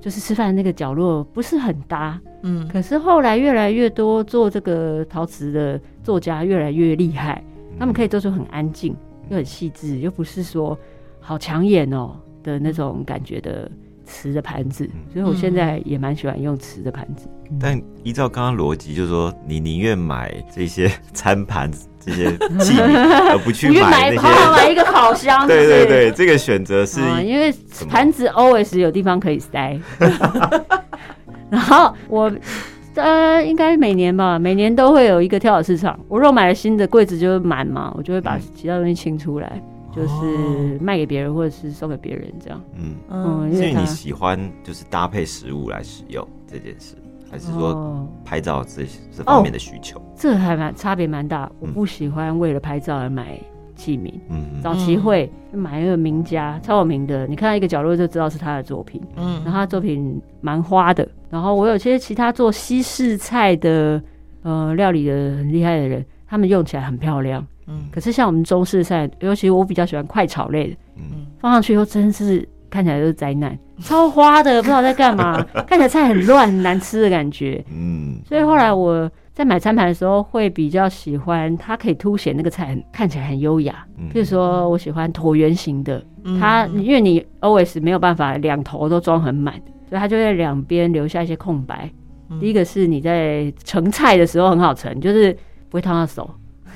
就是吃饭那个角落不是很搭。嗯。可是后来越来越多做这个陶瓷的作家越来越厉害，他们可以做出很安静又很细致，又不是说好抢眼哦的那种感觉的瓷的盘子。所以我现在也蛮喜欢用瓷的盘子。但依照刚刚逻辑，就是说你宁愿买这些餐盘、这些器皿，而不去买那些。买一个烤箱，对对对，这个选择是啊，因为盘子 always 有地方可以塞。然后我呃，应该每年吧，每年都会有一个跳蚤市场。我如果买了新的柜子就会满嘛，我就会把嗯其他东西清出来，就是卖给别人或者是送给别人这样。嗯，嗯，所以你喜欢就是搭配食物来使用这件事，还是说哦拍照这这方面的需求？这还蛮差别蛮大。我嗯不喜欢为了拍照而买器皿。嗯早期会买那个名家超有名的，你看到一个角落就知道是他的作品。嗯然后他作品蛮花的。然后我有些其他做西式菜的呃料理的很厉害的人，他们用起来很漂亮。嗯可是像我们中式菜，尤其我比较喜欢快炒类的，嗯放上去以后真是看起来就是灾难，超花的，不知道在干嘛，看起来菜很乱、很难吃的感觉。嗯所以后来我在买餐盘的时候，会比较喜欢它可以凸显那个菜很看起来很优雅。嗯譬如说我喜欢椭圆形的，嗯它因为你 always 没有办法两头都装很满，所以它就在两边留下一些空白。嗯第一个是你在盛菜的时候很好盛，就是不会烫到手，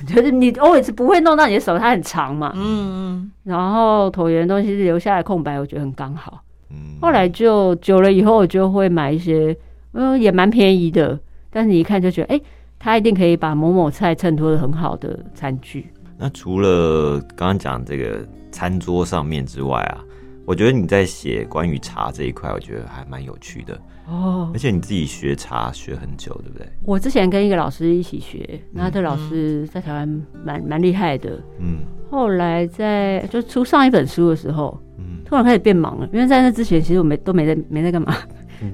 就是你 always 不会弄到你的手，它很长嘛。嗯然后椭圆的东西是留下来空白，我觉得很刚好。嗯后来就久了以后，我就会买一些，嗯，也蛮便宜的，但是你一看就觉得，哎、它一定可以把某某菜衬托的很好的餐具。那除了刚刚讲这个餐桌上面之外啊，我觉得你在写关于茶这一块，我觉得还蛮有趣的。哦而，且你自己学茶学很久，对不对？我之前跟一个老师一起学，那这老师在台湾蛮蛮厉害的。嗯后来在就出上一本书的时候，嗯突然开始变忙了，因为在那之前其实我没都没在没在干嘛。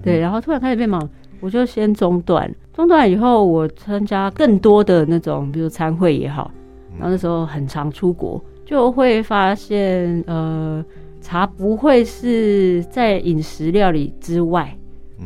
对，然后突然开始变忙，我就先中断。中断以后，我参加更多的那种，比如参会也好，然后那时候很常出国，就会发现，呃，茶不会是在饮食料理之外，嗯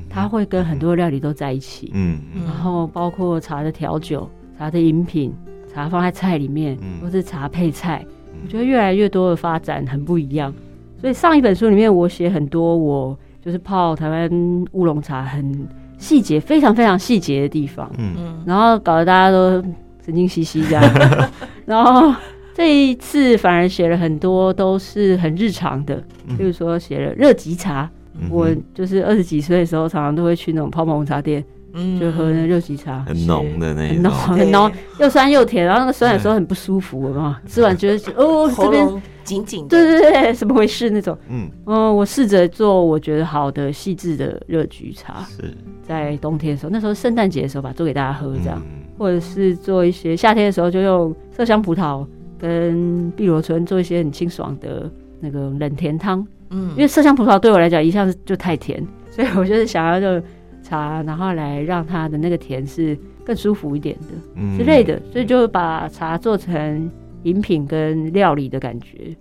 它会跟很多料理都在一起，嗯嗯。然后包括茶的调酒、茶的饮品、茶放在菜里面，嗯。或是茶配菜，我觉得越来越多的发展很不一样。所以上一本书里面，我写很多我就是泡台湾乌龙茶很细节非常非常细节的地方，嗯。嗯然后搞得大家都神经兮兮这样。然后这一次反而写了很多都是很日常的，嗯。比如说写了热吉茶，嗯我就是二十几岁的时候，常常都会去那种泡沫红茶店，嗯。就喝那热吉茶。很浓的那很浓一种，很浓，又酸又甜，然后那个酸有时候很不舒服，有没有？吃完觉得哦，这边紧紧的，对对对，怎么回事那种？嗯，嗯，我试着做我觉得好的细致的热菊茶，是。在冬天的时候，那时候圣诞节的时候吧，做给大家喝这样，嗯。或者是做一些夏天的时候就用麝香葡萄跟碧螺春做一些很清爽的那个冷甜汤，嗯。因为麝香葡萄对我来讲一向是就太甜，所以我就是想要就茶，然后来让它的那个甜是更舒服一点的。嗯之类的，所以就把茶做成饮品跟料理的感觉。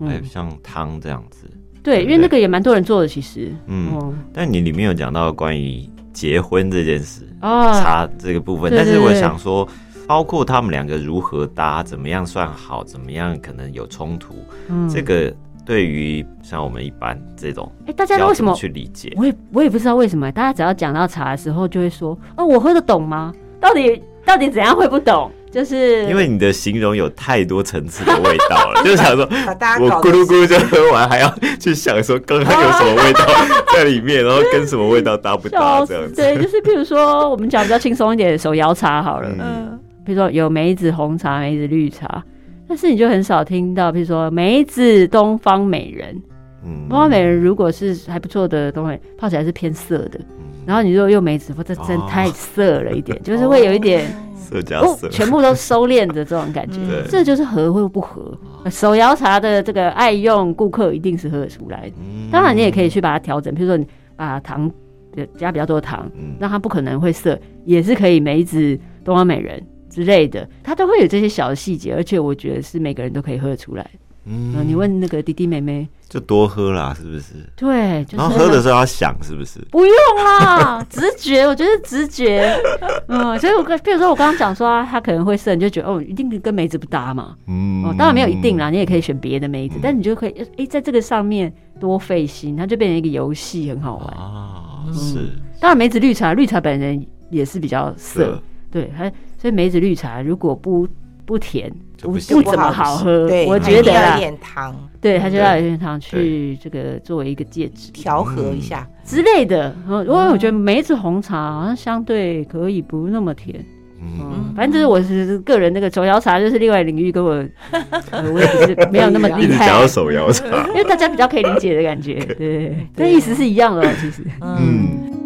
还有像汤这样子，对，对因为那个也蛮多人做的，其实。嗯，哦。但你里面有讲到关于结婚这件事，哦，茶这个部分，对但是我想说，包括他们两个如何搭，怎么样算好，怎么样可能有冲突，嗯这个对于像我们一般这种，哎，大家都为什么？去理解？我也我也不知道为什么，大家只要讲到茶的时候，就会说：“哦，我喝得懂吗？到底到底怎样会不懂？”就是因为你的形容有太多层次的味道了，就想说，我咕噜咕噜就喝完，还要去想说刚刚有什么味道 在里面，然后跟什么味道搭不搭笑这样子。对，就是譬如说，我们讲比较轻松一点的手摇茶好了，嗯嗯比如说有梅子红茶、梅子绿茶，但是你就很少听到，比如说梅子东方美人。嗯东方美人如果是还不错的东西，泡起来是偏涩的。然后你如果用梅子，哇，这真哦太涩了一点，就是会有一点哦色加色，，全部都收敛的这种感觉 嗯。这就是合或不合。手摇茶的这个爱用顾客一定是喝得出来当然，你也可以去把它调整，比如说你把糖呃加比较多的糖，嗯让它不可能会涩，也是可以梅子、东方美人之类的，他都会有这些小的细节，而且我觉得是每个人都可以喝得出来。嗯。嗯，你问那个弟弟妹妹，就多喝啦，是不是？对，就是然后喝的时候要想，是不是？不用啦，直觉，我觉得直觉，嗯，所以我跟，比如说我刚刚讲说啊，它可能会涩，你就觉得哦，一定跟梅子不搭嘛，嗯。哦，当然没有一定啦，你也可以选别的梅子，嗯。但你就可以，哎、在这个上面多费心，它就变成一个游戏，很好玩。啊，嗯是。当然，梅子绿茶，绿茶本人也是比较涩色，，对，它所以梅子绿茶如果不不甜，不不怎么好喝，对，我觉得要觉得啦，点糖对，它就要有点糖去这个作为一个介质。调和一下，之类的，嗯因为我觉得梅子红茶好像相对可以不那么甜，嗯，嗯，反正就是我是个人那个手摇茶就是另外领域，跟我 呃我也不是没有那么 厉害手摇茶，因为大家比较可以理解的感觉，对 对对，但意思是一样的哦，其实。嗯，嗯。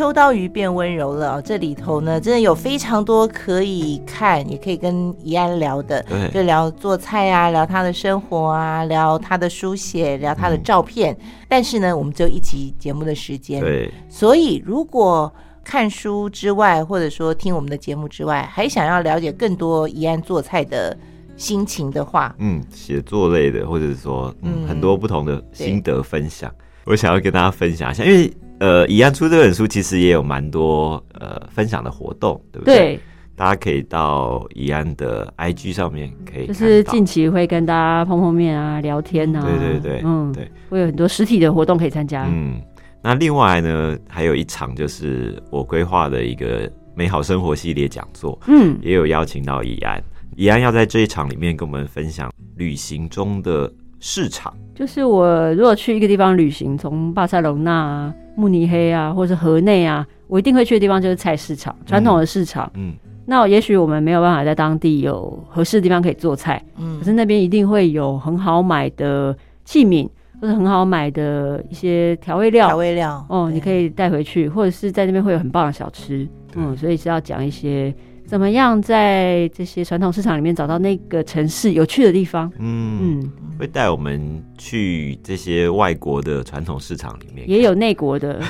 秋刀鱼变温柔了哦，这里头呢，真的有非常多可以看，也可以跟怡安聊的，对。就聊做菜啊，聊他的生活啊，聊他的书写，聊他的照片。但是呢，我们只有一集节目的时间，对，所以如果看书之外，或者说听我们的节目之外，还想要了解更多怡安做菜的心情的话，嗯，写作类的，或者是说、嗯嗯。很多不同的心得分享，我想要跟大家分享一下，因为呃，怡安出这本书其实也有蛮多呃分享的活动，对不对？对，大家可以到怡安的 IG 上面可以就是近期会跟大家碰碰面啊，聊天啊，对对对嗯，对，会有很多实体的活动可以参加。嗯，那另外呢，还有一场就是我规划的一个美好生活系列讲座，嗯，也有邀请到怡安，怡安要在这一场里面跟我们分享旅行中的市场。就是我如果去一个地方旅行，从巴塞隆纳啊、慕尼黑啊，或者是河内啊，我一定会去的地方就是菜市场，传统的市场。嗯那也许我们没有办法在当地有合适的地方可以做菜，嗯可是那边一定会有很好买的器皿，或者很好买的一些调味料调。味料哦，你可以以带回去，或者是在那边会有很棒的小吃。嗯，所以是要讲一些怎么样在这些传统市场里面找到那个城市有趣的地方。嗯，嗯，会带我们去这些外国的传统市场里面，也有内国的，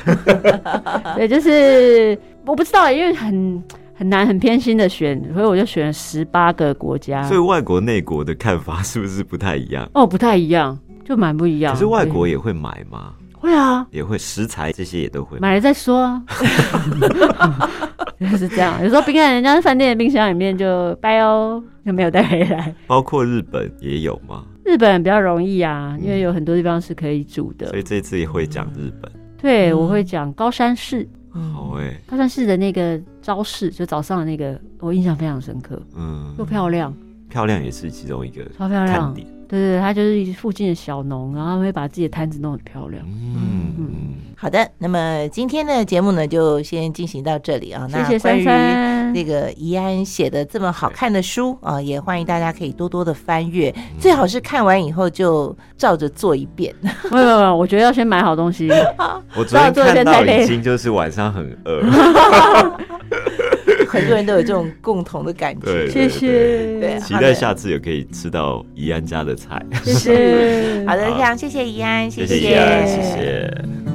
对，就是我不知道，因为很很难很偏心的选，所以我就选了十八个国家所以。外国内国的看法是不是不太一样？哦，不太一样，就蛮不一样。可是外国也会买吗？会啊，也会食材这些也都会买。买了再说啊，就是这样。有时候冰在人家饭店的冰箱里面就掰哦，就没有带回来。包括日本也有吗？日本比较容易啊，因为有很多地方是可以煮的。所。以这次也会讲日本。对，嗯我会讲高山市，好哎、高山市的那个招式，就早上的那个，我印象非常深刻，嗯，又漂亮，漂亮也是其中一个超漂亮。对对对，它就是附近的小农，然后会把自己的摊子弄得很漂亮。嗯嗯，好的，那么今天的节目呢，就先进行到这里啊。那谢谢珊珊。那个怡安写的这么好看的书啊，也欢迎大家可以多多的翻阅，最好是看完以后就照着做一遍。没有没有，我觉得要先买好东西。我昨天做一看到件太累已经就是晚上很饿。很多人都有这种共同的感觉。谢谢对期待下次也可以吃到怡安家的菜。谢谢。好的，好非常谢谢怡安，谢谢谢怡安，谢谢。